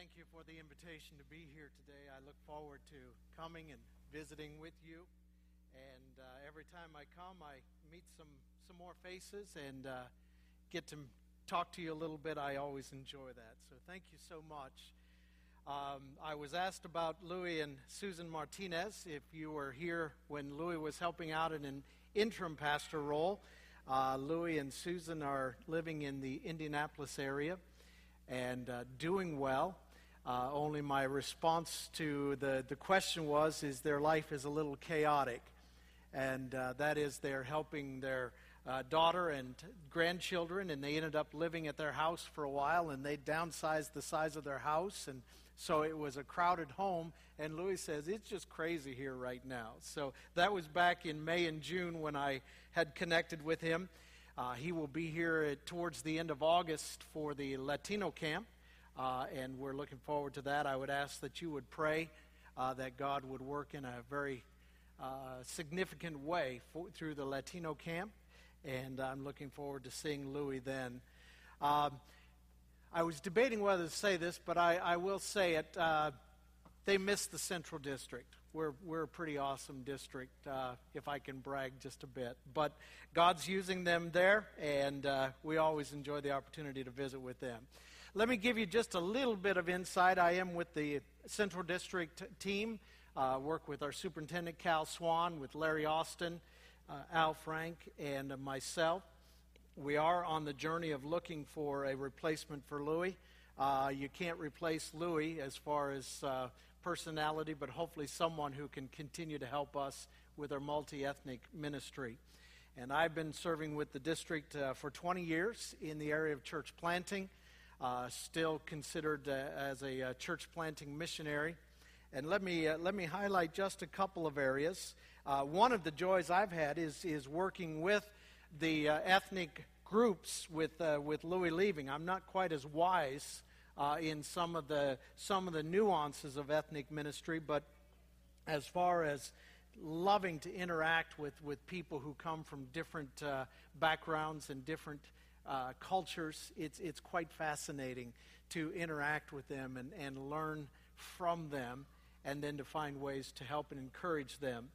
Thank you for the invitation to be here today. I look forward to coming and visiting with you. And uh, every time I come, I meet some, some more faces and uh, get to talk to you a little bit. I always enjoy that. So thank you so much. Um, I was asked about Louis and Susan Martinez. If you were here when Louis was helping out in an interim pastor role, uh, Louis and Susan are living in the Indianapolis area and uh, doing well. Uh, only my response to the, the question was, is their life is a little chaotic. And uh, that is they're helping their uh, daughter and grandchildren, and they ended up living at their house for a while, and they downsized the size of their house, and so it was a crowded home. And Louis says, It's just crazy here right now. So that was back in May and June when I had connected with him. Uh, he will be here at, towards the end of August for the Latino camp, uh, and we're looking forward to that. I would ask that you would pray uh, that God would work in a very uh, significant way for, through the Latino camp, and I'm looking forward to seeing Louis then. Um, I was debating whether to say this, but I, I will say it. Uh, they missed the Central District we're, we're a pretty awesome district, uh, if I can brag just a bit. But God's using them there, and uh, we always enjoy the opportunity to visit with them. Let me give you just a little bit of insight. I am with the Central District team, uh, work with our superintendent, Cal Swan, with Larry Austin, uh, Al Frank, and myself. We are on the journey of looking for a replacement for Louis. Uh, you can't replace Louis as far as uh, personality, but hopefully someone who can continue to help us with our multi ethnic ministry. And I've been serving with the district uh, for 20 years in the area of church planting, still considered uh, as a uh, church planting missionary. And let me, uh, let me highlight just a couple of areas. Uh, one of the joys I've had is, is working with the ethnic groups with, with Louis leaving. I'm not quite as wise uh, in some of the some of the nuances of ethnic ministry, but as far as loving to interact with, with people who come from different uh, backgrounds and different uh, cultures, it's, it's quite fascinating to interact with them and, and learn from them and then to find ways to help and encourage them.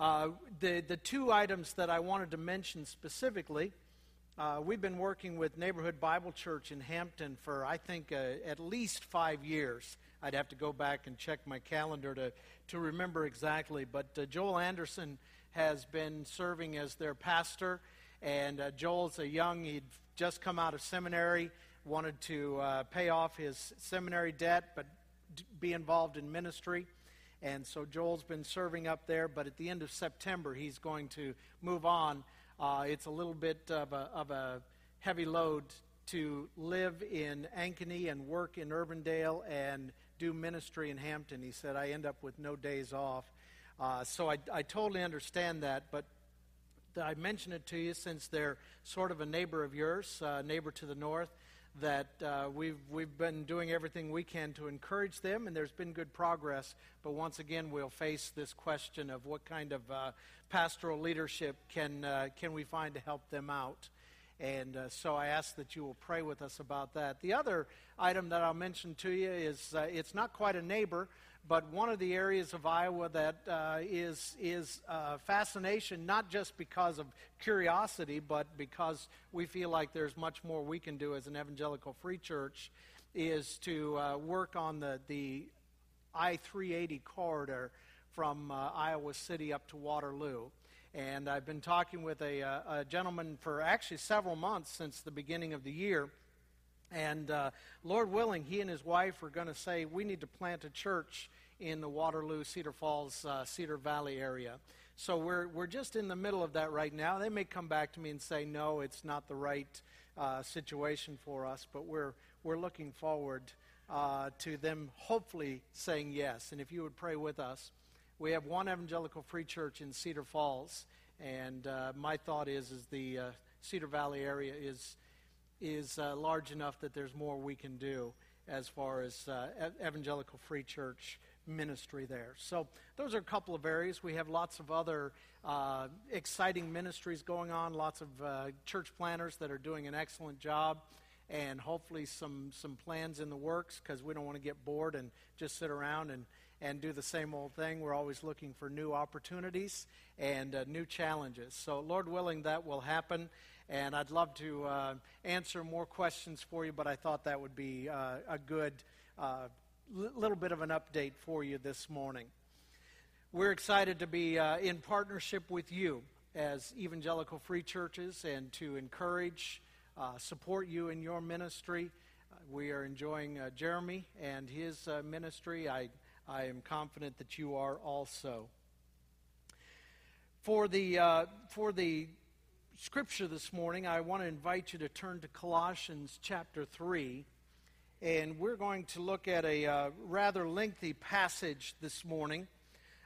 Uh, the, the two items that I wanted to mention specifically uh, we've been working with Neighborhood Bible Church in Hampton for, I think, uh, at least five years. I'd have to go back and check my calendar to, to remember exactly. But uh, Joel Anderson has been serving as their pastor. And uh, Joel's a young, he'd just come out of seminary, wanted to uh, pay off his seminary debt, but be involved in ministry. And so Joel's been serving up there, but at the end of September, he's going to move on uh, it's a little bit of a, of a heavy load to live in Ankeny and work in Urbandale and do ministry in Hampton. He said, I end up with no days off. Uh, so I, I totally understand that, but I mention it to you since they're sort of a neighbor of yours, uh, neighbor to the north that uh, we've, we've been doing everything we can to encourage them, and there's been good progress. But once again, we'll face this question of what kind of uh, pastoral leadership can, uh, can we find to help them out. And uh, so I ask that you will pray with us about that. The other item that I'll mention to you is it's not quite a neighbor, but one of the areas of Iowa that uh, is is uh, fascination, not just because of curiosity, but because we feel like there's much more we can do as an evangelical free church, is to uh, work on the, the I 380 corridor from uh, Iowa City up to Waterloo. And I've been talking with a, uh, a gentleman for actually several months since the beginning of the year. And uh, Lord willing, he and his wife are going to say, we need to plant a church in the Waterloo, Cedar Falls, uh, Cedar Valley area. So we're, we're just in the middle of that right now. They may come back to me and say, no, it's not the right uh, situation for us, but we're, we're looking forward uh, to them hopefully saying yes. And if you would pray with us we have one evangelical free church in Cedar Falls, and uh, my thought is is the uh, Cedar Valley area is is uh, large enough that there's more we can do as far as uh, evangelical free church ministry there. So those are a couple of areas. We have lots of other uh, exciting ministries going on. Lots of uh, church planters that are doing an excellent job. and hopefully some, some plans in the works because we don't want to get bored and just sit around and, and do the same old thing. We're always looking for new opportunities and uh, new challenges. So, Lord willing, that will happen. And I'd love to uh, answer more questions for you, but I thought that would be uh, a good uh, little bit of an update for you this morning. We're excited to be uh, in partnership with you as evangelical free churches and to encourage uh, support you in your ministry. Uh, we are enjoying Jeremy and his ministry. I, I am confident that you are also. For the, for the scripture this morning, I want to invite you to turn to Colossians chapter 3. And we're going to look at a uh, rather lengthy passage this morning.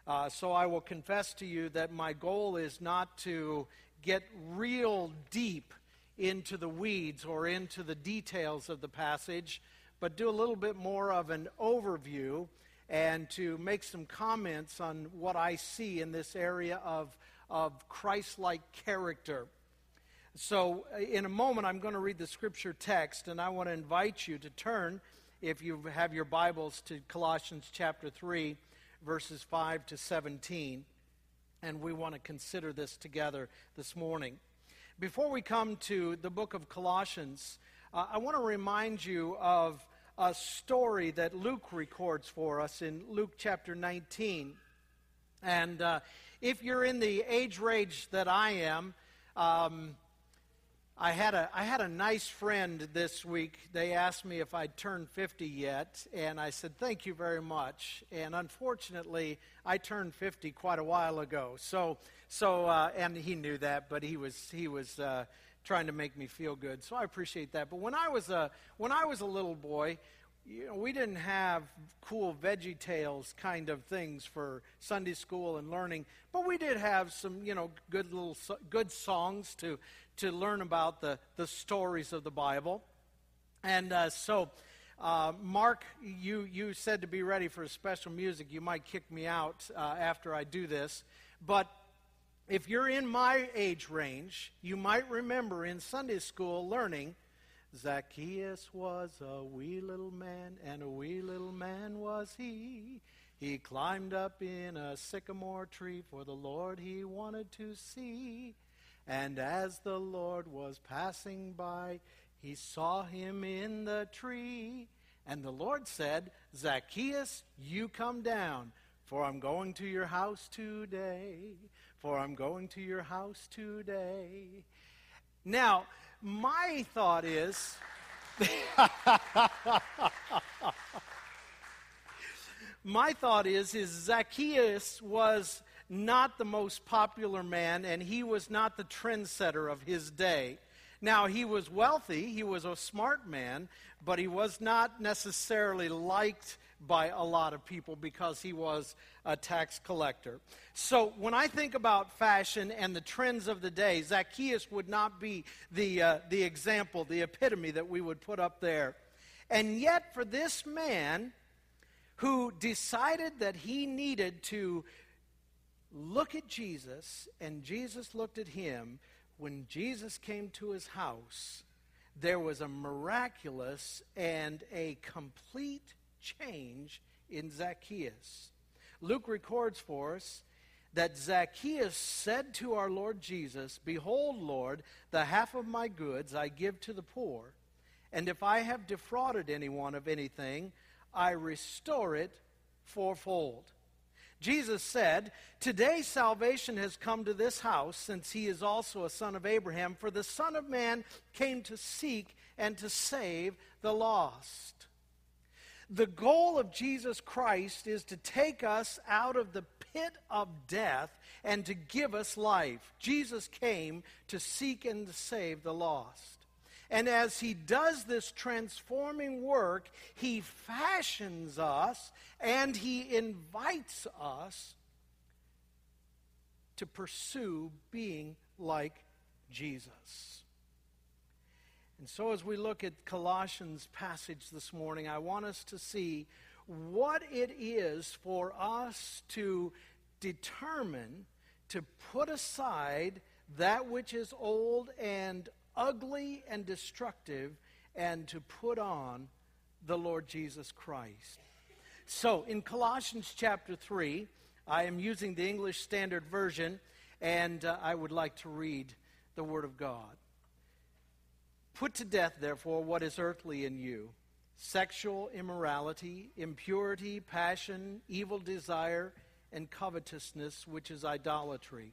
Uh, so I will confess to you that my goal is not to get real deep into the weeds or into the details of the passage, but do a little bit more of an overview and to make some comments on what I see in this area of, of Christ like character. So, uh, in a moment, I'm going to read the scripture text, and I want to invite you to turn, if you have your Bibles, to Colossians chapter 3, verses 5 to 17. And we want to consider this together this morning. Before we come to the book of Colossians, uh, I want to remind you of a story that Luke records for us in Luke chapter 19. And uh, if you're in the age range that I am, um, I had a I had a nice friend this week. They asked me if I'd turned 50 yet, and I said thank you very much. And unfortunately, I turned 50 quite a while ago. So so uh, and he knew that, but he was he was uh, trying to make me feel good. So I appreciate that. But when I was a when I was a little boy, you know, we didn't have cool veggie tales kind of things for Sunday school and learning, but we did have some, you know, good little good songs to to learn about the, the stories of the Bible. And uh, so, uh, Mark, you, you said to be ready for a special music. You might kick me out uh, after I do this. But if you're in my age range, you might remember in Sunday school learning Zacchaeus was a wee little man, and a wee little man was he. He climbed up in a sycamore tree for the Lord he wanted to see. And as the Lord was passing by, he saw him in the tree. And the Lord said, Zacchaeus, you come down, for I'm going to your house today. For I'm going to your house today. Now, my thought is. my thought is is Zacchaeus was not the most popular man, and he was not the trendsetter of his day. Now, he was wealthy, he was a smart man, but he was not necessarily liked by a lot of people because he was a tax collector. So, when I think about fashion and the trends of the day, Zacchaeus would not be the, uh, the example, the epitome that we would put up there. And yet, for this man who decided that he needed to look at Jesus, and Jesus looked at him, when Jesus came to his house, there was a miraculous and a complete change in Zacchaeus. Luke records for us that Zacchaeus said to our Lord Jesus, Behold, Lord, the half of my goods I give to the poor, and if I have defrauded anyone of anything, I restore it fourfold. Jesus said, Today salvation has come to this house, since he is also a son of Abraham, for the Son of Man came to seek and to save the lost. The goal of Jesus Christ is to take us out of the pit of death and to give us life. Jesus came to seek and to save the lost. And as he does this transforming work, he fashions us and he invites us to pursue being like Jesus. And so, as we look at Colossians passage this morning, I want us to see what it is for us to determine to put aside that which is old and ugly and destructive and to put on the Lord Jesus Christ. So, in Colossians chapter 3, I am using the English Standard Version, and uh, I would like to read the Word of God. Put to death, therefore, what is earthly in you sexual immorality, impurity, passion, evil desire, and covetousness, which is idolatry.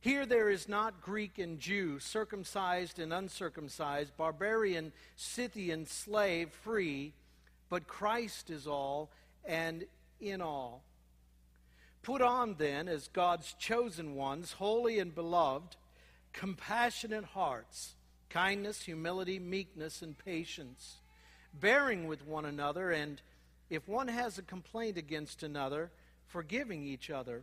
Here there is not Greek and Jew, circumcised and uncircumcised, barbarian, Scythian, slave, free, but Christ is all and in all. Put on then, as God's chosen ones, holy and beloved, compassionate hearts, kindness, humility, meekness, and patience, bearing with one another, and if one has a complaint against another, forgiving each other.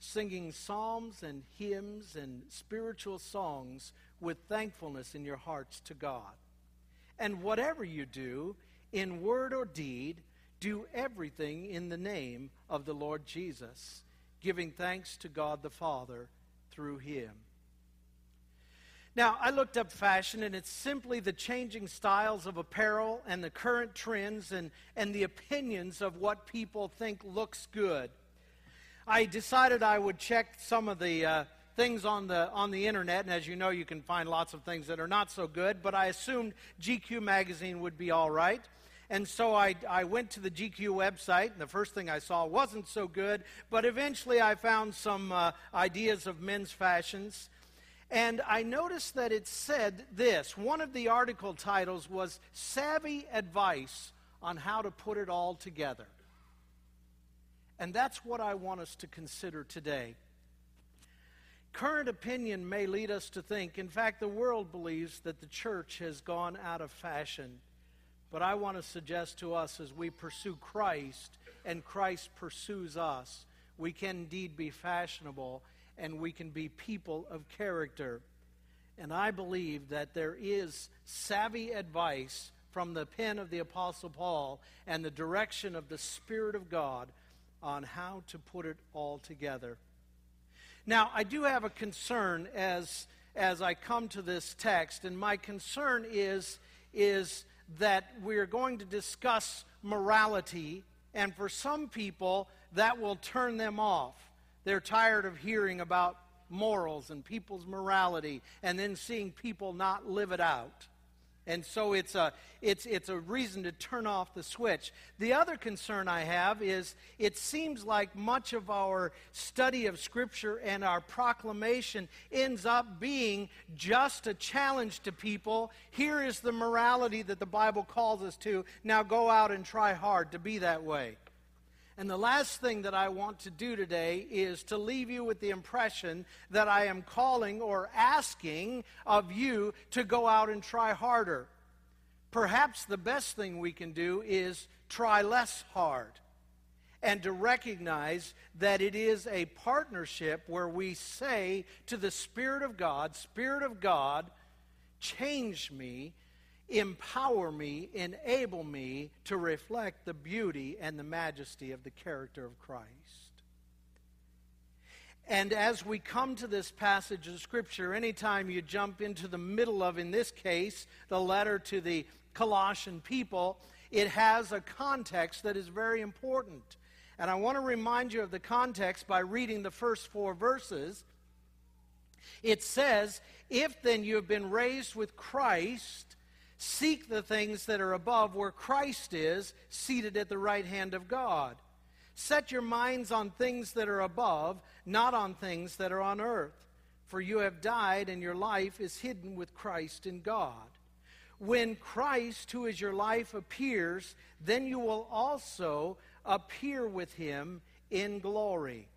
singing psalms and hymns and spiritual songs with thankfulness in your hearts to God. And whatever you do, in word or deed, do everything in the name of the Lord Jesus, giving thanks to God the Father through him. Now, I looked up fashion, and it's simply the changing styles of apparel and the current trends and, and the opinions of what people think looks good. I decided I would check some of the uh, things on the on the internet, and as you know, you can find lots of things that are not so good. But I assumed GQ magazine would be all right. And so I, I went to the GQ website, and the first thing I saw wasn't so good, but eventually I found some uh, ideas of men's fashions. And I noticed that it said this one of the article titles was Savvy Advice on How to Put It All Together. And that's what I want us to consider today. Current opinion may lead us to think, in fact, the world believes that the church has gone out of fashion. But I want to suggest to us as we pursue Christ and Christ pursues us, we can indeed be fashionable and we can be people of character. And I believe that there is savvy advice from the pen of the Apostle Paul and the direction of the Spirit of God on how to put it all together. Now, I do have a concern as, as I come to this text, and my concern is, is that we're going to discuss morality, and for some people, that will turn them off. They're tired of hearing about morals and people's morality and then seeing people not live it out. And so it's a, it's, it's a reason to turn off the switch. The other concern I have is it seems like much of our study of Scripture and our proclamation ends up being just a challenge to people. Here is the morality that the Bible calls us to. Now go out and try hard to be that way. And the last thing that I want to do today is to leave you with the impression that I am calling or asking of you to go out and try harder. Perhaps the best thing we can do is try less hard and to recognize that it is a partnership where we say to the Spirit of God, Spirit of God, change me empower me, enable me to reflect the beauty and the majesty of the character of Christ. And as we come to this passage of Scripture, anytime you jump into the middle of, in this case, the letter to the Colossian people, it has a context that is very important. And I want to remind you of the context by reading the first four verses. It says, If then you have been raised with Christ, Seek the things that are above where Christ is, seated at the right hand of God. Set your minds on things that are above, not on things that are on earth. For you have died, and your life is hidden with Christ in God. When Christ, who is your life, appears, then you will also appear with him in glory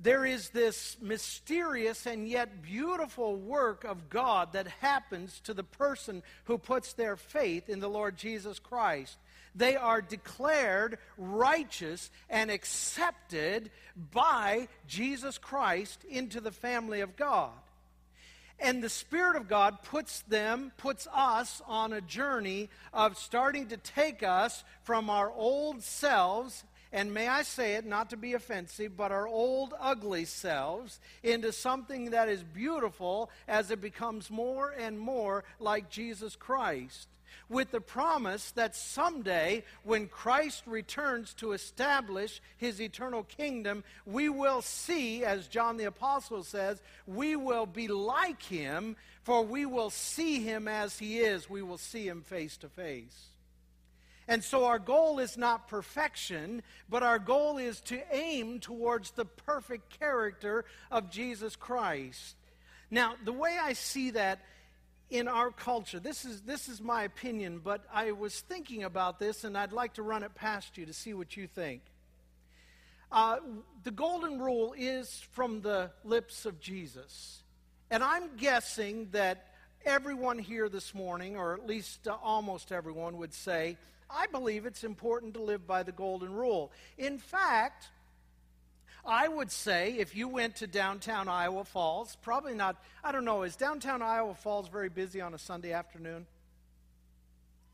there is this mysterious and yet beautiful work of God that happens to the person who puts their faith in the Lord Jesus Christ. They are declared righteous and accepted by Jesus Christ into the family of God. And the Spirit of God puts them, puts us on a journey of starting to take us from our old selves and may I say it, not to be offensive, but our old ugly selves into something that is beautiful as it becomes more and more like Jesus Christ. With the promise that someday, when Christ returns to establish his eternal kingdom, we will see, as John the Apostle says, we will be like him, for we will see him as he is. We will see him face to face. And so our goal is not perfection, but our goal is to aim towards the perfect character of Jesus Christ. Now, the way I see that in our culture, this is, this is my opinion, but I was thinking about this and I'd like to run it past you to see what you think. Uh, the golden rule is from the lips of Jesus. And I'm guessing that everyone here this morning, or at least uh, almost everyone, would say, I believe it's important to live by the golden rule. In fact, I would say if you went to downtown Iowa Falls, probably not, I don't know, is downtown Iowa Falls very busy on a Sunday afternoon?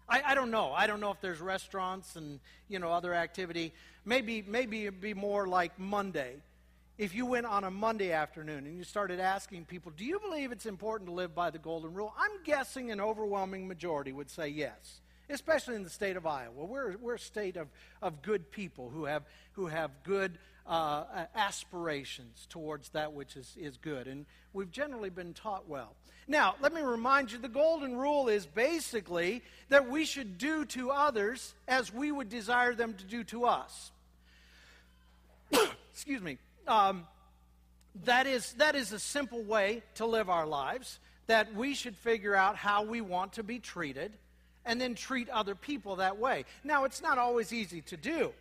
I, I, don't know. I don't know if there's restaurants and you know other activity. Maybe maybe it'd be more like Monday. If you went on a Monday afternoon and you started asking people, "Do you believe it's important to live by the golden rule?" I'm guessing an overwhelming majority would say yes especially in the state of Iowa. We're, we're a state of, of good people who have, who have good uh, aspirations towards that which is, is good. And we've generally been taught well. Now, let me remind you the golden rule is basically that we should do to others as we would desire them to do to us. Excuse me. Um, that, is, that is a simple way to live our lives, that we should figure out how we want to be treated and then treat other people that way. Now, it's not always easy to do,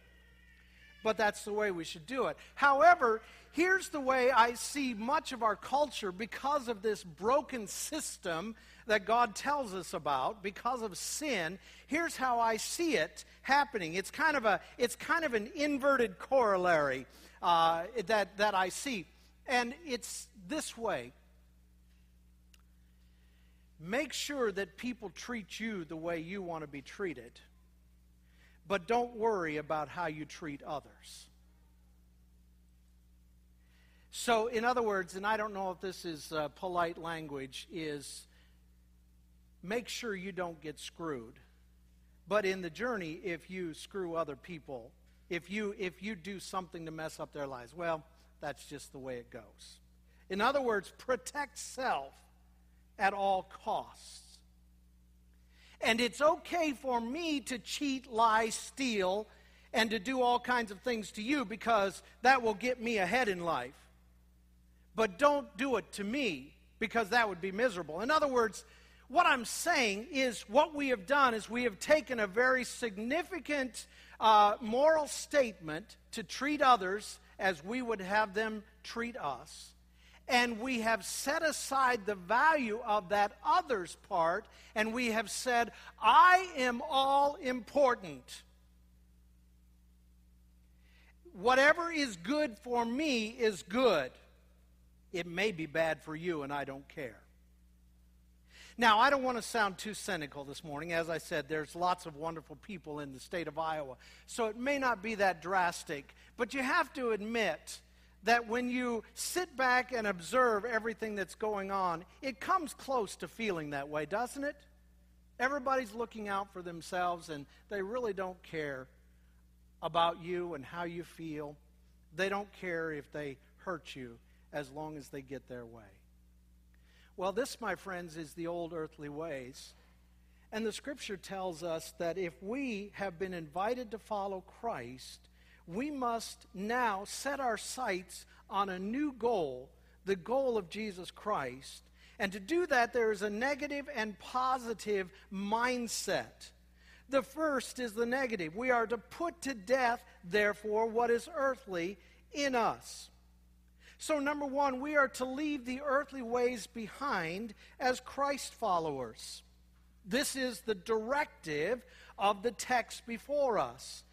but that's the way we should do it. However, here's the way I see much of our culture because of this broken system that God tells us about because of sin. Here's how I see it happening. It's kind of a it's kind of an inverted corollary uh, that that I see, and it's this way. Make sure that people treat you the way you want to be treated. But don't worry about how you treat others. So, in other words, and I don't know if this is uh, polite language, is make sure you don't get screwed. But in the journey, if you screw other people, if you if you do something to mess up their lives, well, that's just the way it goes. In other words, protect self at all costs. And it's okay for me to cheat, lie, steal, and to do all kinds of things to you because that will get me ahead in life. But don't do it to me because that would be miserable. In other words, what I'm saying is what we have done is we have taken a very significant uh, moral statement to treat others as we would have them treat us and we have set aside the value of that other's part, and we have said, I am all important. Whatever is good for me is good. It may be bad for you, and I don't care. Now, I don't want to sound too cynical this morning. As I said, there's lots of wonderful people in the state of Iowa, so it may not be that drastic. But you have to admit that when you sit back and observe everything that's going on, it comes close to feeling that way, doesn't it? Everybody's looking out for themselves and they really don't care about you and how you feel. They don't care if they hurt you as long as they get their way. Well, this, my friends, is the old earthly ways. And the scripture tells us that if we have been invited to follow Christ, we must now set our sights on a new goal, the goal of Jesus Christ. And to do that, there is a negative and positive mindset. The first is the negative. We are to put to death, therefore, what is earthly in us. So, number one, we are to leave the earthly ways behind as Christ followers. This is the directive of the text before us.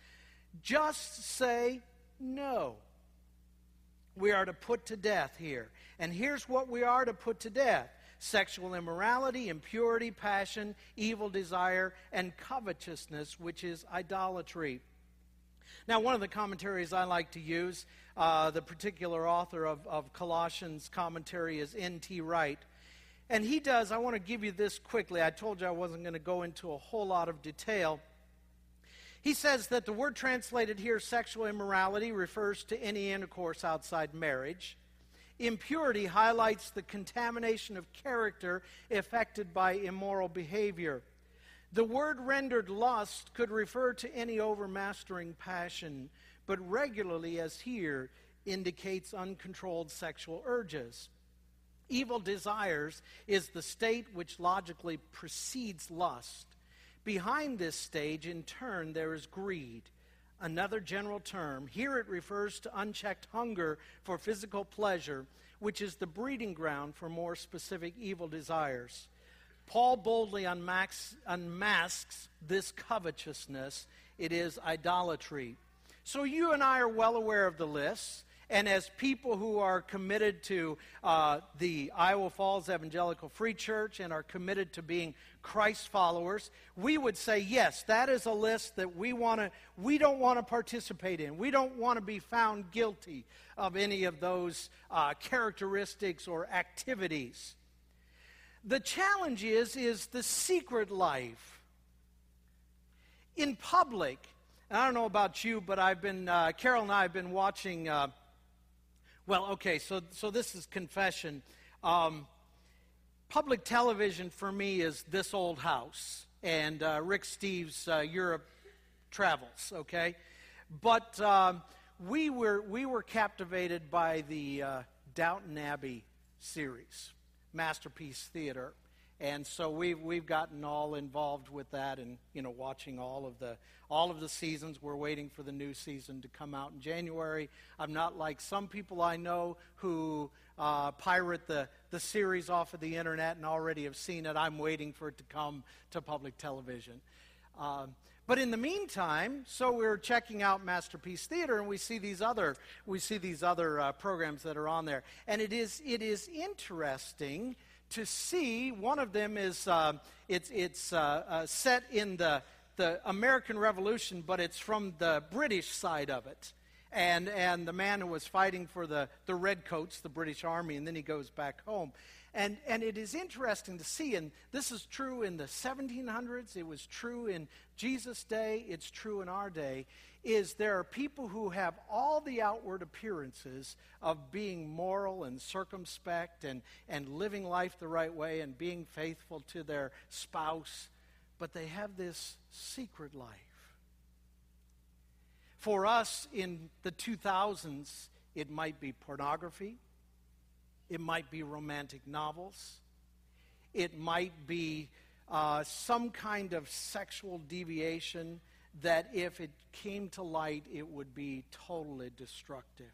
Just say no. We are to put to death here. And here's what we are to put to death sexual immorality, impurity, passion, evil desire, and covetousness, which is idolatry. Now, one of the commentaries I like to use, uh, the particular author of, of Colossians commentary is N.T. Wright. And he does, I want to give you this quickly. I told you I wasn't going to go into a whole lot of detail. He says that the word translated here, sexual immorality, refers to any intercourse outside marriage. Impurity highlights the contamination of character affected by immoral behavior. The word rendered lust could refer to any overmastering passion, but regularly, as here, indicates uncontrolled sexual urges. Evil desires is the state which logically precedes lust. Behind this stage, in turn, there is greed, another general term. Here it refers to unchecked hunger for physical pleasure, which is the breeding ground for more specific evil desires. Paul boldly unmasks, unmasks this covetousness. It is idolatry. So you and I are well aware of the list. And as people who are committed to uh, the Iowa Falls Evangelical Free Church and are committed to being Christ followers, we would say, yes, that is a list that we want to, we don't want to participate in. We don't want to be found guilty of any of those uh, characteristics or activities. The challenge is, is the secret life. In public, And I don't know about you, but I've been, uh, Carol and I have been watching uh, well, okay, so, so this is confession. Um, public television for me is This Old House and uh, Rick Steves' uh, Europe Travels, okay? But um, we, were, we were captivated by the uh, Downton Abbey series, Masterpiece Theater. And so we've, we've gotten all involved with that and, you know, watching all of the all of the seasons. We're waiting for the new season to come out in January. I'm not like some people I know who uh, pirate the, the series off of the internet and already have seen it. I'm waiting for it to come to public television. Um, but in the meantime, so we're checking out Masterpiece Theater, and we see these other we see these other uh, programs that are on there, and it is it is interesting to see. One of them is uh, it's it's uh, uh set in the the American Revolution, but it's from the British side of it. And, and the man who was fighting for the, the Redcoats, the British Army, and then he goes back home. And, and it is interesting to see, and this is true in the 1700s, it was true in Jesus' day, it's true in our day, is there are people who have all the outward appearances of being moral and circumspect and, and living life the right way and being faithful to their spouse but they have this secret life. For us in the 2000s, it might be pornography, it might be romantic novels, it might be uh, some kind of sexual deviation that if it came to light, it would be totally destructive.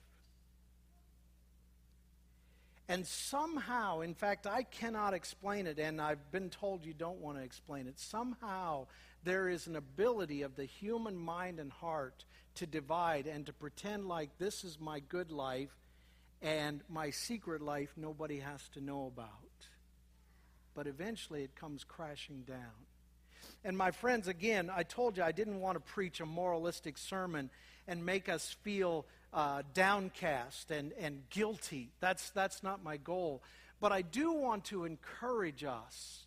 And somehow, in fact, I cannot explain it, and I've been told you don't want to explain it. Somehow, there is an ability of the human mind and heart to divide and to pretend like this is my good life and my secret life nobody has to know about. But eventually, it comes crashing down. And my friends, again, I told you I didn't want to preach a moralistic sermon and make us feel uh, downcast and, and guilty. That's, that's not my goal. But I do want to encourage us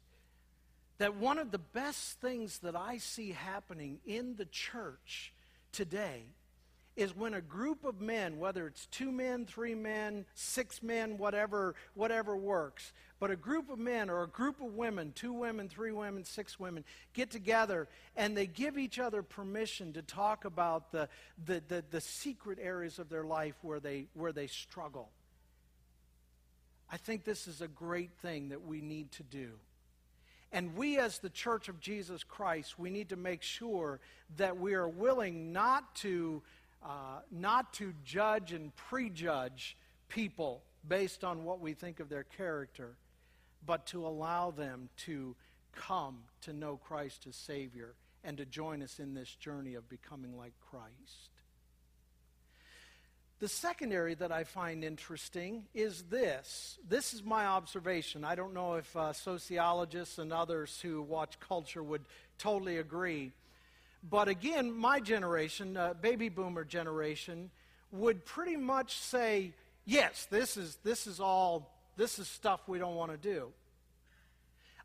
that one of the best things that I see happening in the church today is when a group of men, whether it's two men, three men, six men, whatever, whatever works, but a group of men or a group of women, two women, three women, six women, get together and they give each other permission to talk about the, the, the, the secret areas of their life where they, where they struggle. I think this is a great thing that we need to do. And we, as the Church of Jesus Christ, we need to make sure that we are willing not to uh, not to judge and prejudge people based on what we think of their character, but to allow them to come to know Christ as Savior and to join us in this journey of becoming like Christ. The second area that I find interesting is this. This is my observation. I don't know if uh, sociologists and others who watch culture would totally agree. But again, my generation, uh, baby boomer generation, would pretty much say, yes, this is, this is all, this is stuff we don't want to do.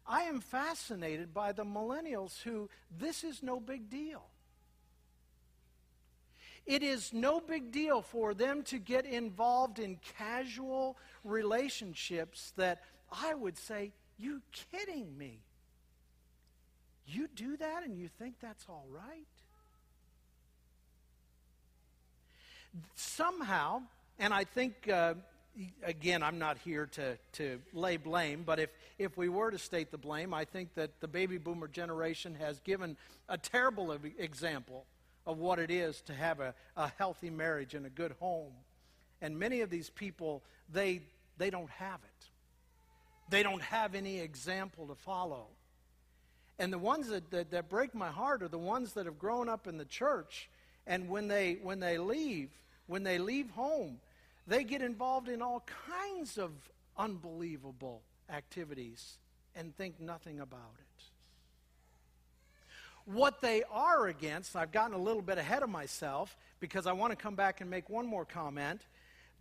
I am fascinated by the millennials who this is no big deal. It is no big deal for them to get involved in casual relationships that I would say, you kidding me? You do that and you think that's all right? Somehow, and I think, uh, again, I'm not here to, to lay blame, but if, if we were to state the blame, I think that the baby boomer generation has given a terrible example of what it is to have a, a healthy marriage and a good home. And many of these people, they, they don't have it. They don't have any example to follow. And the ones that, that, that, break my heart are the ones that have grown up in the church. And when they, when they leave, when they leave home, they get involved in all kinds of unbelievable activities and think nothing about it. What they are against, I've gotten a little bit ahead of myself because I want to come back and make one more comment.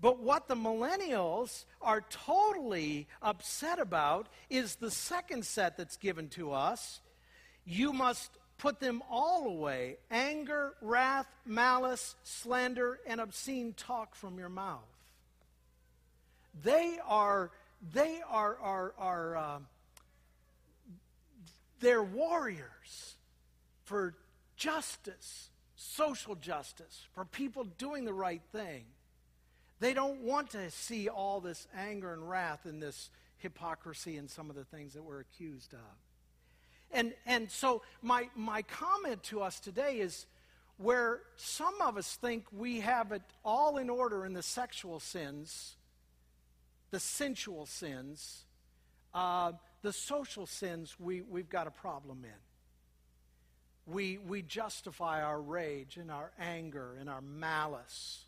But what the millennials are totally upset about is the second set that's given to us. You must put them all away anger, wrath, malice, slander, and obscene talk from your mouth. They are, they are, are, are uh, they're warriors for justice, social justice, for people doing the right thing. They don't want to see all this anger and wrath and this hypocrisy and some of the things that we're accused of. And, and so, my, my comment to us today is where some of us think we have it all in order in the sexual sins, the sensual sins, uh, the social sins, we, we've got a problem in. We, we justify our rage and our anger and our malice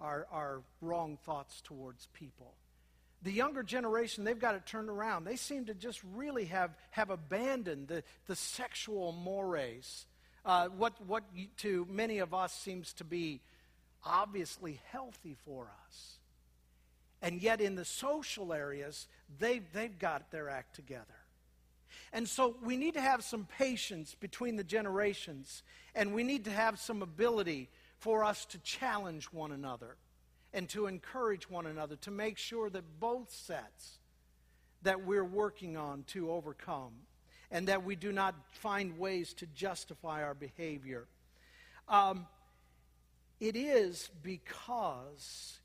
our, our wrong thoughts towards people. The younger generation, they've got it turned around. They seem to just really have, have abandoned the, the sexual mores. Uh, what, what to many of us seems to be obviously healthy for us. And yet, in the social areas, they've, they've got their act together. And so, we need to have some patience between the generations, and we need to have some ability for us to challenge one another and to encourage one another to make sure that both sets that we're working on to overcome and that we do not find ways to justify our behavior. Um, it is because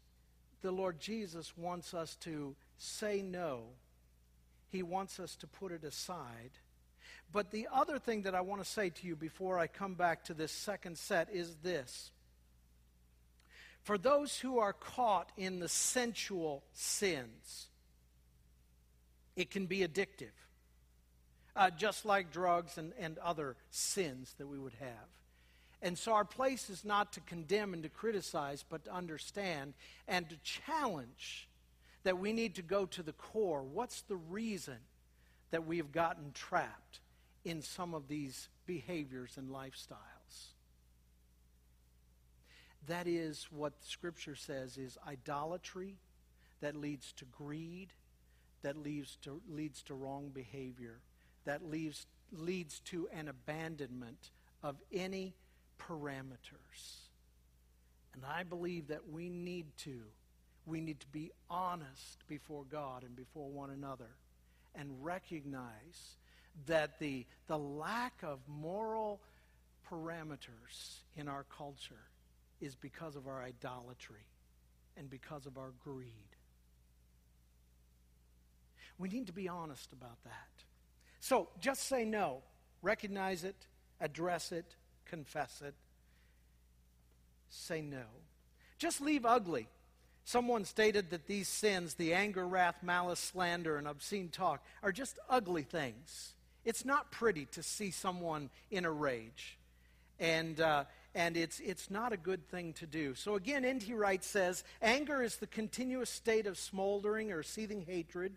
the Lord Jesus wants us to say no. He wants us to put it aside. But the other thing that I want to say to you before I come back to this second set is this for those who are caught in the sensual sins, it can be addictive, uh, just like drugs and, and other sins that we would have. And so our place is not to condemn and to criticize, but to understand and to challenge that we need to go to the core. What's the reason that we have gotten trapped in some of these behaviors and lifestyles? That is what Scripture says is idolatry that leads to greed, that leads to, leads to wrong behavior, that leads, leads to an abandonment of any parameters. And I believe that we need to. We need to be honest before God and before one another and recognize that the, the lack of moral parameters in our culture is because of our idolatry and because of our greed. We need to be honest about that. So just say no. Recognize it, address it, confess it. Say no. Just leave ugly. Someone stated that these sins, the anger, wrath, malice, slander, and obscene talk, are just ugly things. It's not pretty to see someone in a rage. And, uh, and it's, it's not a good thing to do. So again, N.T. Wright says anger is the continuous state of smoldering or seething hatred.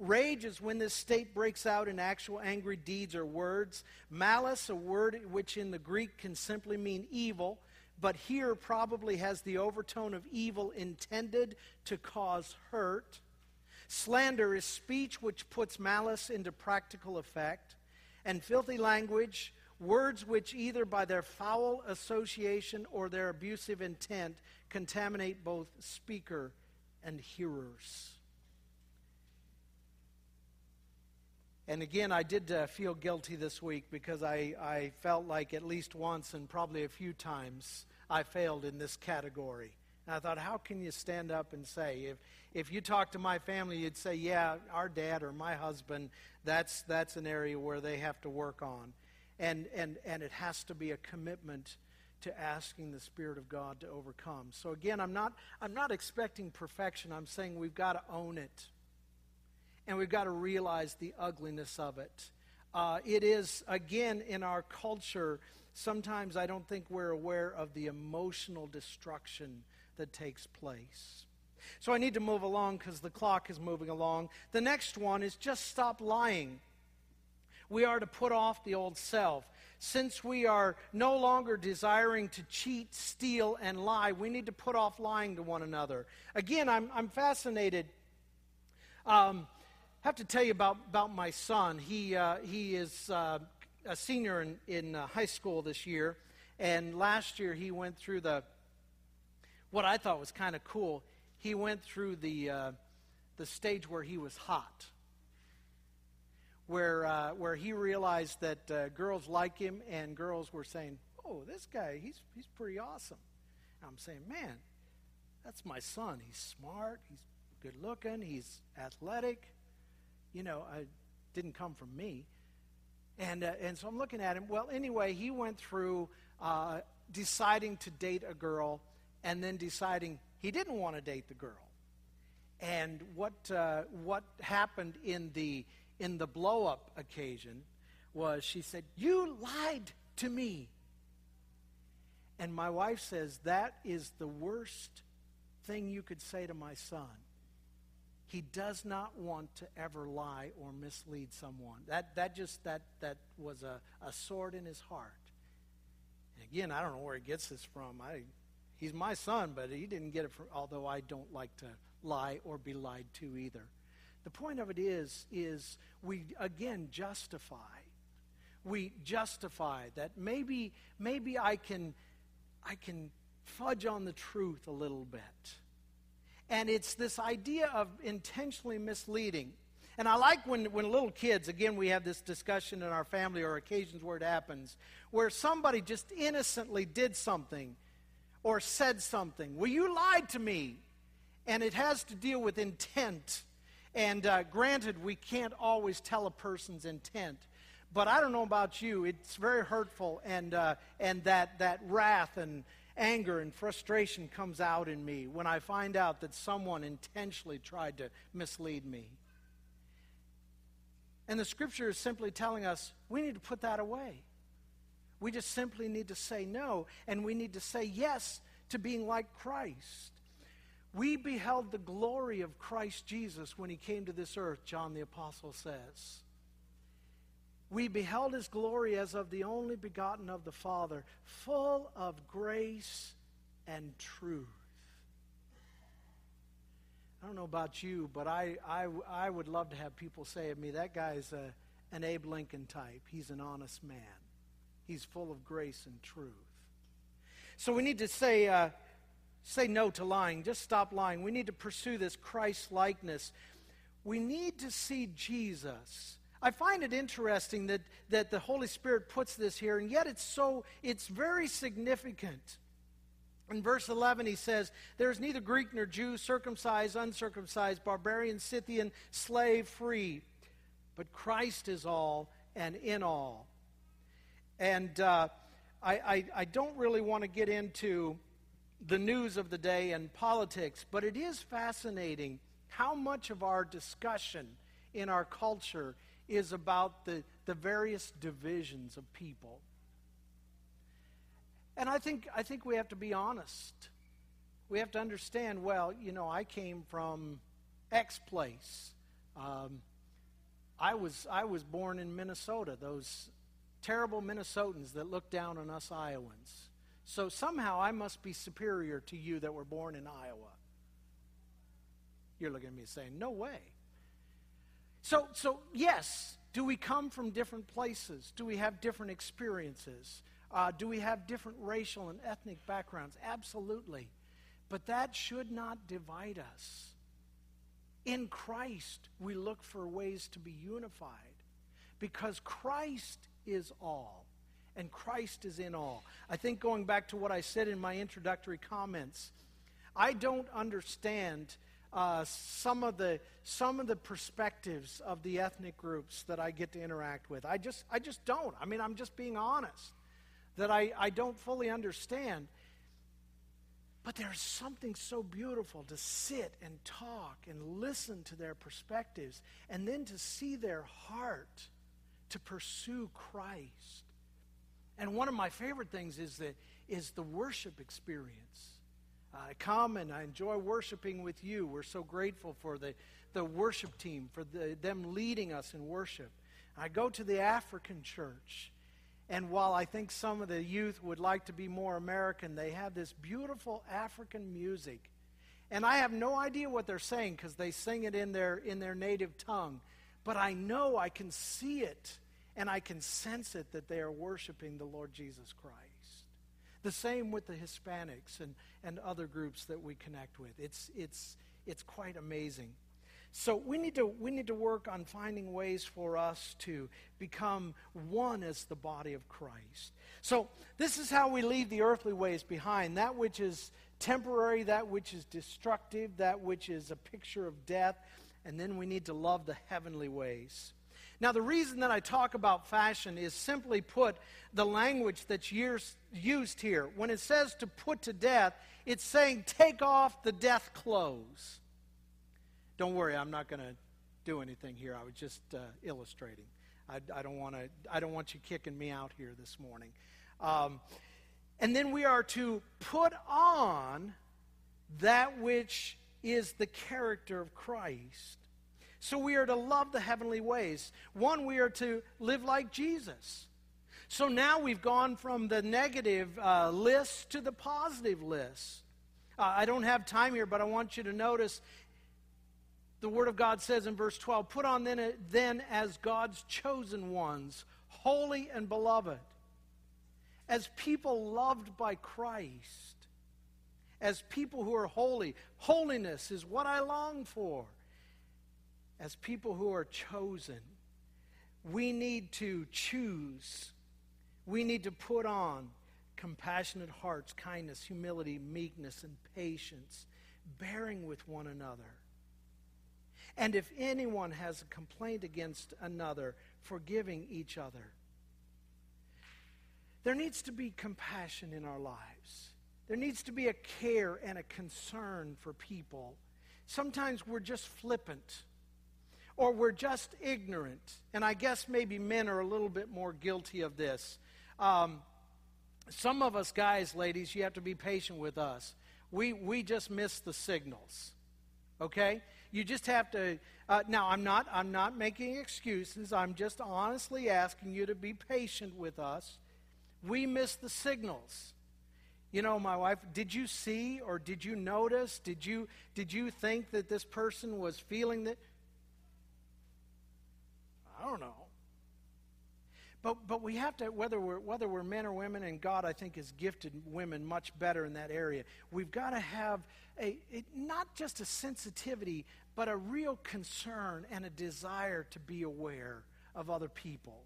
Rage is when this state breaks out in actual angry deeds or words. Malice, a word which in the Greek can simply mean evil, but here probably has the overtone of evil intended to cause hurt. Slander is speech which puts malice into practical effect. And filthy language, words which either by their foul association or their abusive intent contaminate both speaker and hearers. And again, I did uh, feel guilty this week because I, I felt like at least once and probably a few times I failed in this category. And I thought, how can you stand up and say, if, if you talk to my family, you'd say, yeah, our dad or my husband, that's, that's an area where they have to work on. And, and, and it has to be a commitment to asking the Spirit of God to overcome. So again, I'm not, I'm not expecting perfection. I'm saying we've got to own it and we've got to realize the ugliness of it. Uh, it is, again, in our culture, sometimes I don't think we're aware of the emotional destruction that takes place. So I need to move along because the clock is moving along. The next one is just stop lying. We are to put off the old self. Since we are no longer desiring to cheat, steal, and lie, we need to put off lying to one another. Again, I'm, I'm fascinated. Um, have to tell you about, about my son. He, uh, he is uh, a senior in, in uh, high school this year, and last year he went through the, what I thought was kind of cool, he went through the, uh, the stage where he was hot. Where, uh, where he realized that uh, girls like him and girls were saying, oh, this guy, he's, he's pretty awesome. And I'm saying, man, that's my son. He's smart, he's good looking, he's athletic you know, I didn't come from me. And, uh, and so I'm looking at him. Well, anyway, he went through uh, deciding to date a girl and then deciding he didn't want to date the girl. And what, uh, what happened in the, in the blow up occasion was she said, You lied to me. And my wife says, That is the worst thing you could say to my son. He does not want to ever lie or mislead someone. That, that just, that, that was a, a sword in his heart. And again, I don't know where he gets this from. I, he's my son, but he didn't get it from, although I don't like to lie or be lied to either. The point of it is, is we again justify. We justify that maybe, maybe I can, I can fudge on the truth a little bit and it's this idea of intentionally misleading. And I like when, when little kids, again, we have this discussion in our family or occasions where it happens, where somebody just innocently did something or said something. Well, you lied to me. And it has to deal with intent. And uh, granted, we can't always tell a person's intent. But I don't know about you, it's very hurtful, and, uh, and that, that wrath and, anger and frustration comes out in me when I find out that someone intentionally tried to mislead me. And the scripture is simply telling us we need to put that away. We just simply need to say no, and we need to say yes to being like Christ. We beheld the glory of Christ Jesus when he came to this earth, John the Apostle says we beheld his glory as of the only begotten of the Father, full of grace and truth. I don't know about you, but I, I, I would love to have people say of me, that guy's a, an Abe Lincoln type. He's an honest man. He's full of grace and truth. So we need to say, uh, say no to lying. Just stop lying. We need to pursue this Christ likeness. We need to see Jesus. I find it interesting that, that the Holy Spirit puts this here, and yet it's so, it's very significant. In verse 11, he says, There is neither Greek nor Jew, circumcised, uncircumcised, barbarian, Scythian, slave, free, but Christ is all and in all. And uh, I, I, I don't really want to get into the news of the day and politics, but it is fascinating how much of our discussion in our culture is about the, the various divisions of people. And I think, I think we have to be honest. We have to understand well, you know, I came from X place. Um, I, was, I was born in Minnesota, those terrible Minnesotans that look down on us Iowans. So somehow I must be superior to you that were born in Iowa. You're looking at me saying, no way. So, so yes, do we come from different places? Do we have different experiences? Uh, do we have different racial and ethnic backgrounds? Absolutely. But that should not divide us. In Christ, we look for ways to be unified because Christ is all and Christ is in all. I think going back to what I said in my introductory comments, I don't understand uh, some of the some of the perspectives of the ethnic groups that I get to interact with. I just I just don't. I mean, I'm just being honest that I, I don't fully understand. But there's something so beautiful to sit and talk and listen to their perspectives and then to see their heart to pursue Christ. And one of my favorite things is the, is the worship experience. I come and I enjoy worshiping with you. We're so grateful for the, the worship team, for the, them leading us in worship. I go to the African church, and while I think some of the youth would like to be more American, they have this beautiful African music. And I have no idea what they're saying because they sing it in their, in their native tongue. But I know I can see it and I can sense it that they are worshiping the Lord Jesus Christ. The same with the Hispanics and, and other groups that we connect with. It's, it's, it's quite amazing. So we need, to, we need to work on finding ways for us to become one as the body of Christ. So this is how we leave the earthly ways behind that which is temporary, that which is destructive, that which is a picture of death, and then we need to love the heavenly ways. Now, the reason that I talk about fashion is simply put the language that's used here. When it says to put to death, it's saying take off the death clothes. Don't worry, I'm not going to do anything here. I was just uh, illustrating. I, I don't want to. I don't want you kicking me out here this morning. Um, and then we are to put on that which is the character of Christ. So we are to love the heavenly ways. One, we are to live like Jesus. So now we've gone from the negative uh, list to the positive list. Uh, I don't have time here, but I want you to notice the Word of God says in verse 12 Put on then, then as God's chosen ones, holy and beloved, as people loved by Christ, as people who are holy. Holiness is what I long for as people who are chosen, we need to choose. We need to put on compassionate hearts, kindness, humility, meekness, and patience, bearing with one another. And if anyone has a complaint against another, forgiving each other. There needs to be compassion in our lives. There needs to be a care and a concern for people. Sometimes we're just flippant or we're just ignorant. And I guess maybe men are a little bit more guilty of this. Um, some of us guys, ladies, you have to be patient with us. We, we just miss the signals. Okay? You just have to. Uh, now, I'm not, I'm not making excuses. I'm just honestly asking you to be patient with us. We miss the signals. You know, my wife, did you see or did you notice? Did you, did you think that this person was feeling that? I don't know. But, but we have to, whether we're, whether we're men or women, and God, I think, has gifted women much better in that area, we've got to have a, a, not just a sensitivity, but a real concern and a desire to be aware of other people.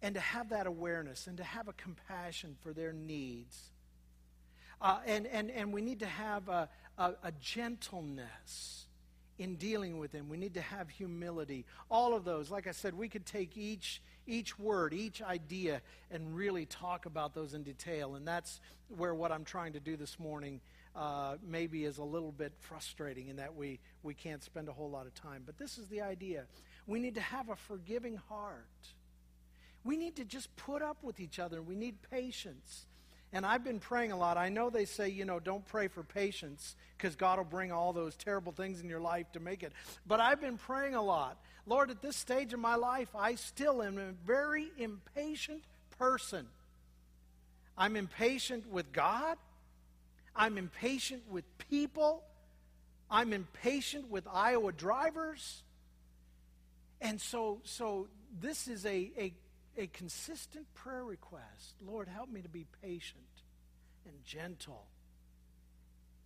And to have that awareness and to have a compassion for their needs. Uh, and, and, and we need to have a, a, a gentleness in dealing with them. We need to have humility. All of those, like I said, we could take each each word, each idea, and really talk about those in detail. And that's where what I'm trying to do this morning uh, maybe is a little bit frustrating in that we, we can't spend a whole lot of time. But this is the idea. We need to have a forgiving heart. We need to just put up with each other. We need patience. And I've been praying a lot. I know they say, you know, don't pray for patience because God will bring all those terrible things in your life to make it. But I've been praying a lot. Lord, at this stage of my life, I still am a very impatient person. I'm impatient with God. I'm impatient with people. I'm impatient with Iowa drivers. And so, so this is a, a a consistent prayer request Lord, help me to be patient and gentle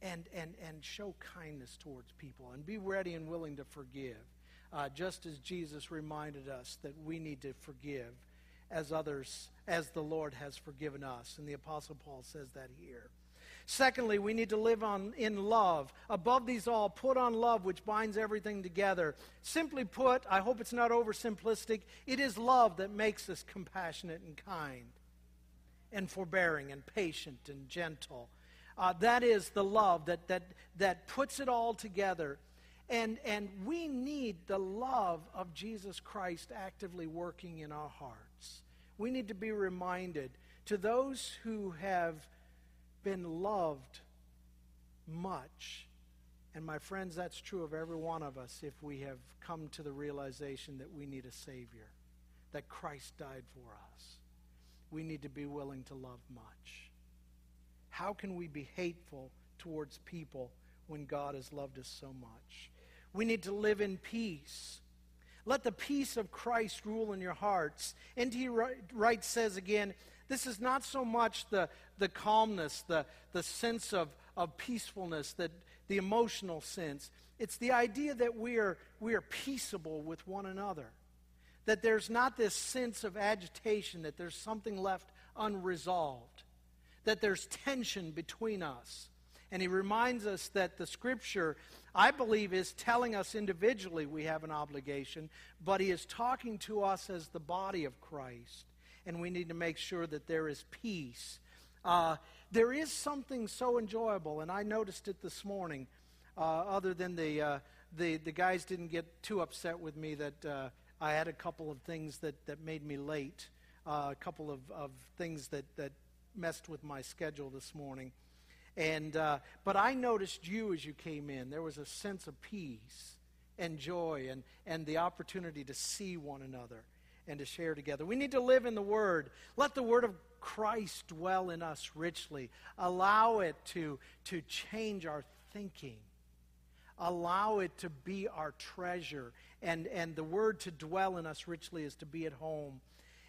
and, and, and show kindness towards people and be ready and willing to forgive. Uh, just as Jesus reminded us that we need to forgive as others, as the Lord has forgiven us. And the Apostle Paul says that here. Secondly, we need to live on, in love. Above these all, put on love, which binds everything together. Simply put, I hope it's not oversimplistic, it is love that makes us compassionate and kind, and forbearing, and patient, and gentle. Uh, that is the love that, that, that puts it all together. And, and we need the love of Jesus Christ actively working in our hearts. We need to be reminded to those who have been loved much. And my friends, that's true of every one of us if we have come to the realization that we need a Savior, that Christ died for us. We need to be willing to love much. How can we be hateful towards people when God has loved us so much? We need to live in peace. Let the peace of Christ rule in your hearts. And he writes, says again, this is not so much the, the calmness, the, the sense of, of peacefulness, that, the emotional sense. It's the idea that we are, we are peaceable with one another. That there's not this sense of agitation, that there's something left unresolved, that there's tension between us. And he reminds us that the scripture, I believe, is telling us individually we have an obligation, but he is talking to us as the body of Christ and we need to make sure that there is peace. Uh, there is something so enjoyable, and I noticed it this morning. Uh, other than the, uh, the the guys didn't get too upset with me that uh, I had a couple of things that, that made me late, uh, a couple of, of things that, that messed with my schedule this morning. And uh, but I noticed you as you came in. There was a sense of peace and joy and, and the opportunity to see one another and to share together. We need to live in the Word. Let the Word of Christ dwell in us richly. Allow it to, to change our thinking. Allow it to be our treasure. And, and the word to dwell in us richly is to be at home.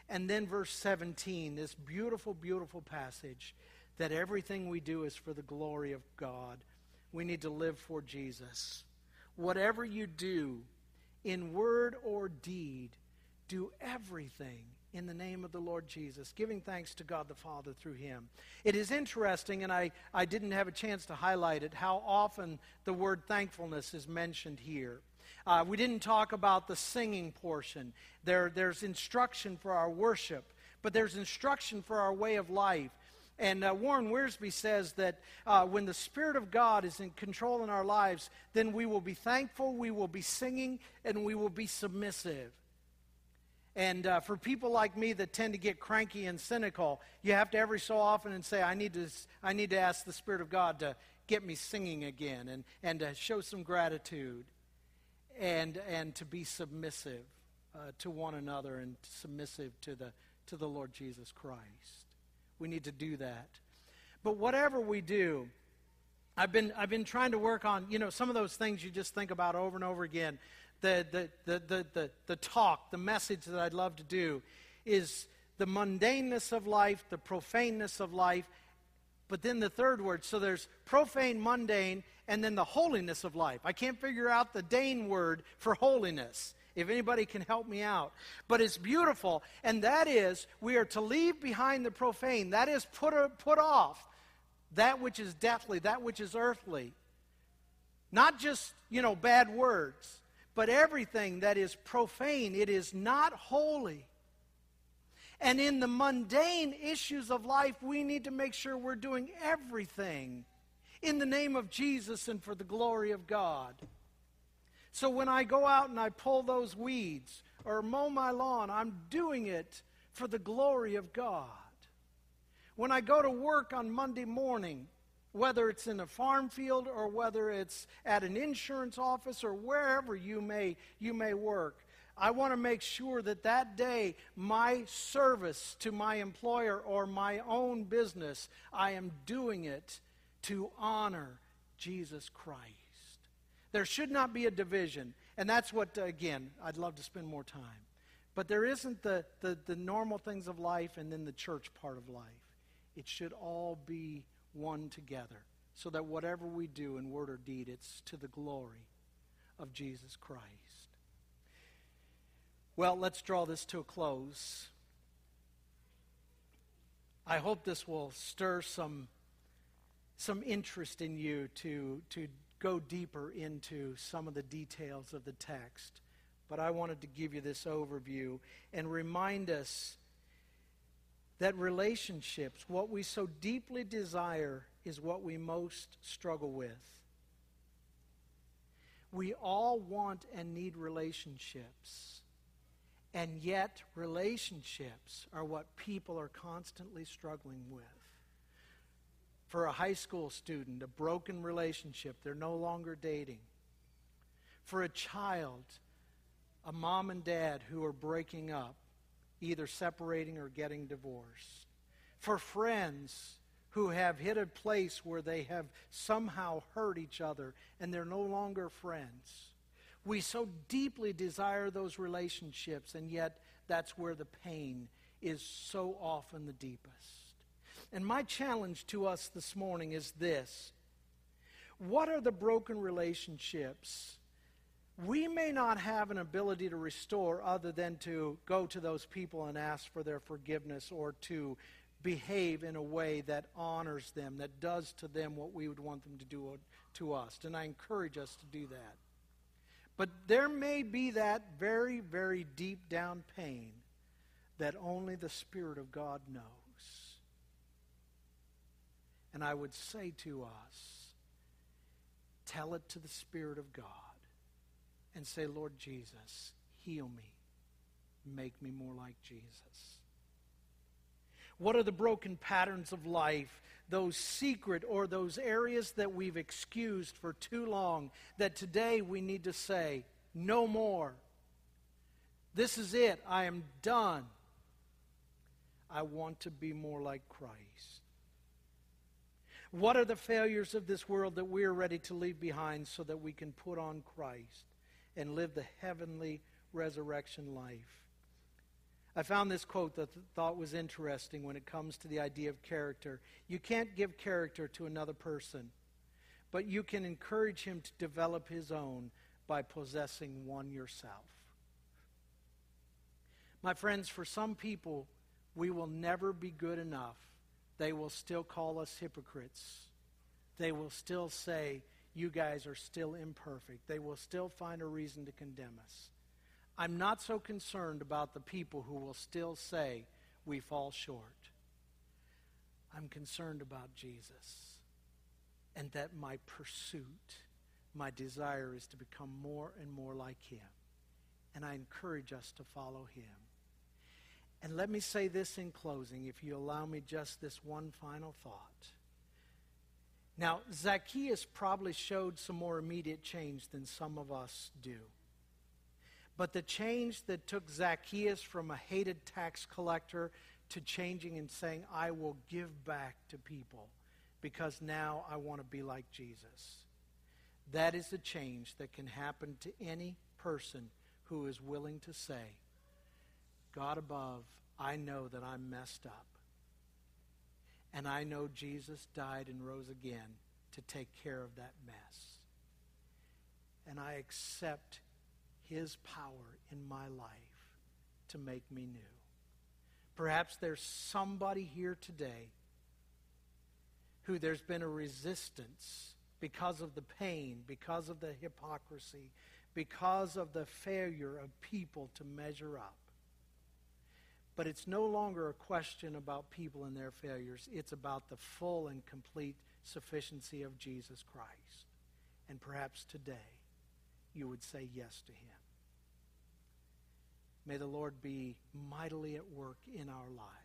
And then verse 17, this beautiful, beautiful passage that everything we do is for the glory of God. We need to live for Jesus. Whatever you do, in word or deed, do everything in the name of the Lord Jesus, giving thanks to God the Father through him. It is interesting, and I, I didn't have a chance to highlight it, how often the word thankfulness is mentioned here. Uh, we didn't talk about the singing portion. There, there's instruction for our worship, but there's instruction for our way of life. And uh, Warren Wiersbe says that uh, when the Spirit of God is in control in our lives, then we will be thankful, we will be singing, and we will be submissive. And uh, for people like me that tend to get cranky and cynical, you have to every so often and say, I need to, I need to ask the Spirit of God to get me singing again and, and to show some gratitude and, and to be submissive uh, to one another and submissive to the, to the Lord Jesus Christ. We need to do that. But whatever we do, I've been, I've been trying to work on, you know, some of those things you just think about over and over again the, the, the, the, the, talk, the message that I'd love to do is the mundaneness of life, the profaneness of life, but then the third word. So there's profane, mundane, and then the holiness of life. I can't figure out the Dane word for holiness. If anybody can help me out. But it's beautiful, and that is we are to leave behind the profane. That is put, uh, put off that which is deathly, that which is earthly. Not just, you know, bad words, but everything that is profane. It is not holy. And in the mundane issues of life, we need to make sure we're doing everything in the name of Jesus and for the glory of God. So when I go out and I pull those weeds or mow my lawn, I'm doing it for the glory of God. When I go to work on Monday morning, whether it's in a farm field or whether it's at an insurance office or wherever you may, you may work, I want to make sure that that day, my service to my employer or my own business, I am doing it to honor Jesus Christ. There should not be a division. And that's what, again, I'd love to spend more time. But there isn't the, the, the normal things of life and then the church part of life. It should all be one together so that whatever we do in word or deed, it's to the glory of Jesus Christ. Well, let's draw this to a close. I hope this will stir some, some interest in you to, to go deeper into some of the details of the text. But I wanted to give you this overview and remind us that relationships, what we so deeply desire, is what we most struggle with. We all want and need relationships. And yet, relationships are what people are constantly struggling with. For a high school student, a broken relationship, they're no longer dating. For a child, a mom and dad who are breaking up, either separating or getting divorced. For friends who have hit a place where they have somehow hurt each other and they're no longer friends we so deeply desire those relationships, and yet that's where the pain is so often the deepest. And my challenge to us this morning is this What are the broken relationships? We may not have an ability to restore other than to go to those people and ask for their forgiveness or to behave in a way that honors them, that does to them what we would want them to do to us. And I encourage us to do that. But there may be that very, very deep down pain that only the Spirit of God knows. And I would say to us, tell it to the Spirit of God and say, Lord Jesus, heal me. Make me more like Jesus. What are the broken patterns of life those secret or those areas that we've excused for too long that today we need to say, no more. This is it. I am done. I want to be more like Christ. What are the failures of this world that we are ready to leave behind so that we can put on Christ and live the heavenly resurrection life? I found this quote that thought was interesting when it comes to the idea of character. You can't give character to another person, but you can encourage him to develop his own by possessing one yourself. My friends, for some people, we will never be good enough. They will still call us hypocrites. They will still say, You guys are still imperfect. They will still find a reason to condemn us. I'm not so concerned about the people who will still say we fall short. I'm concerned about Jesus and that my pursuit, my desire is to become more and more like him. And I encourage us to follow him. And let me say this in closing, if you allow me just this one final thought. Now, Zacchaeus probably showed some more immediate change than some of us do. But the change that took Zacchaeus from a hated tax collector to changing and saying, I will give back to people because now I want to be like Jesus. That is a change that can happen to any person who is willing to say, God above, I know that I'm messed up. And I know Jesus died and rose again to take care of that mess. And I accept his power in my life to make me new. Perhaps there's somebody here today who there's been a resistance because of the pain, because of the hypocrisy, because of the failure of people to measure up. But it's no longer a question about people and their failures. It's about the full and complete sufficiency of Jesus Christ. And perhaps today you would say yes to him. May the Lord be mightily at work in our lives.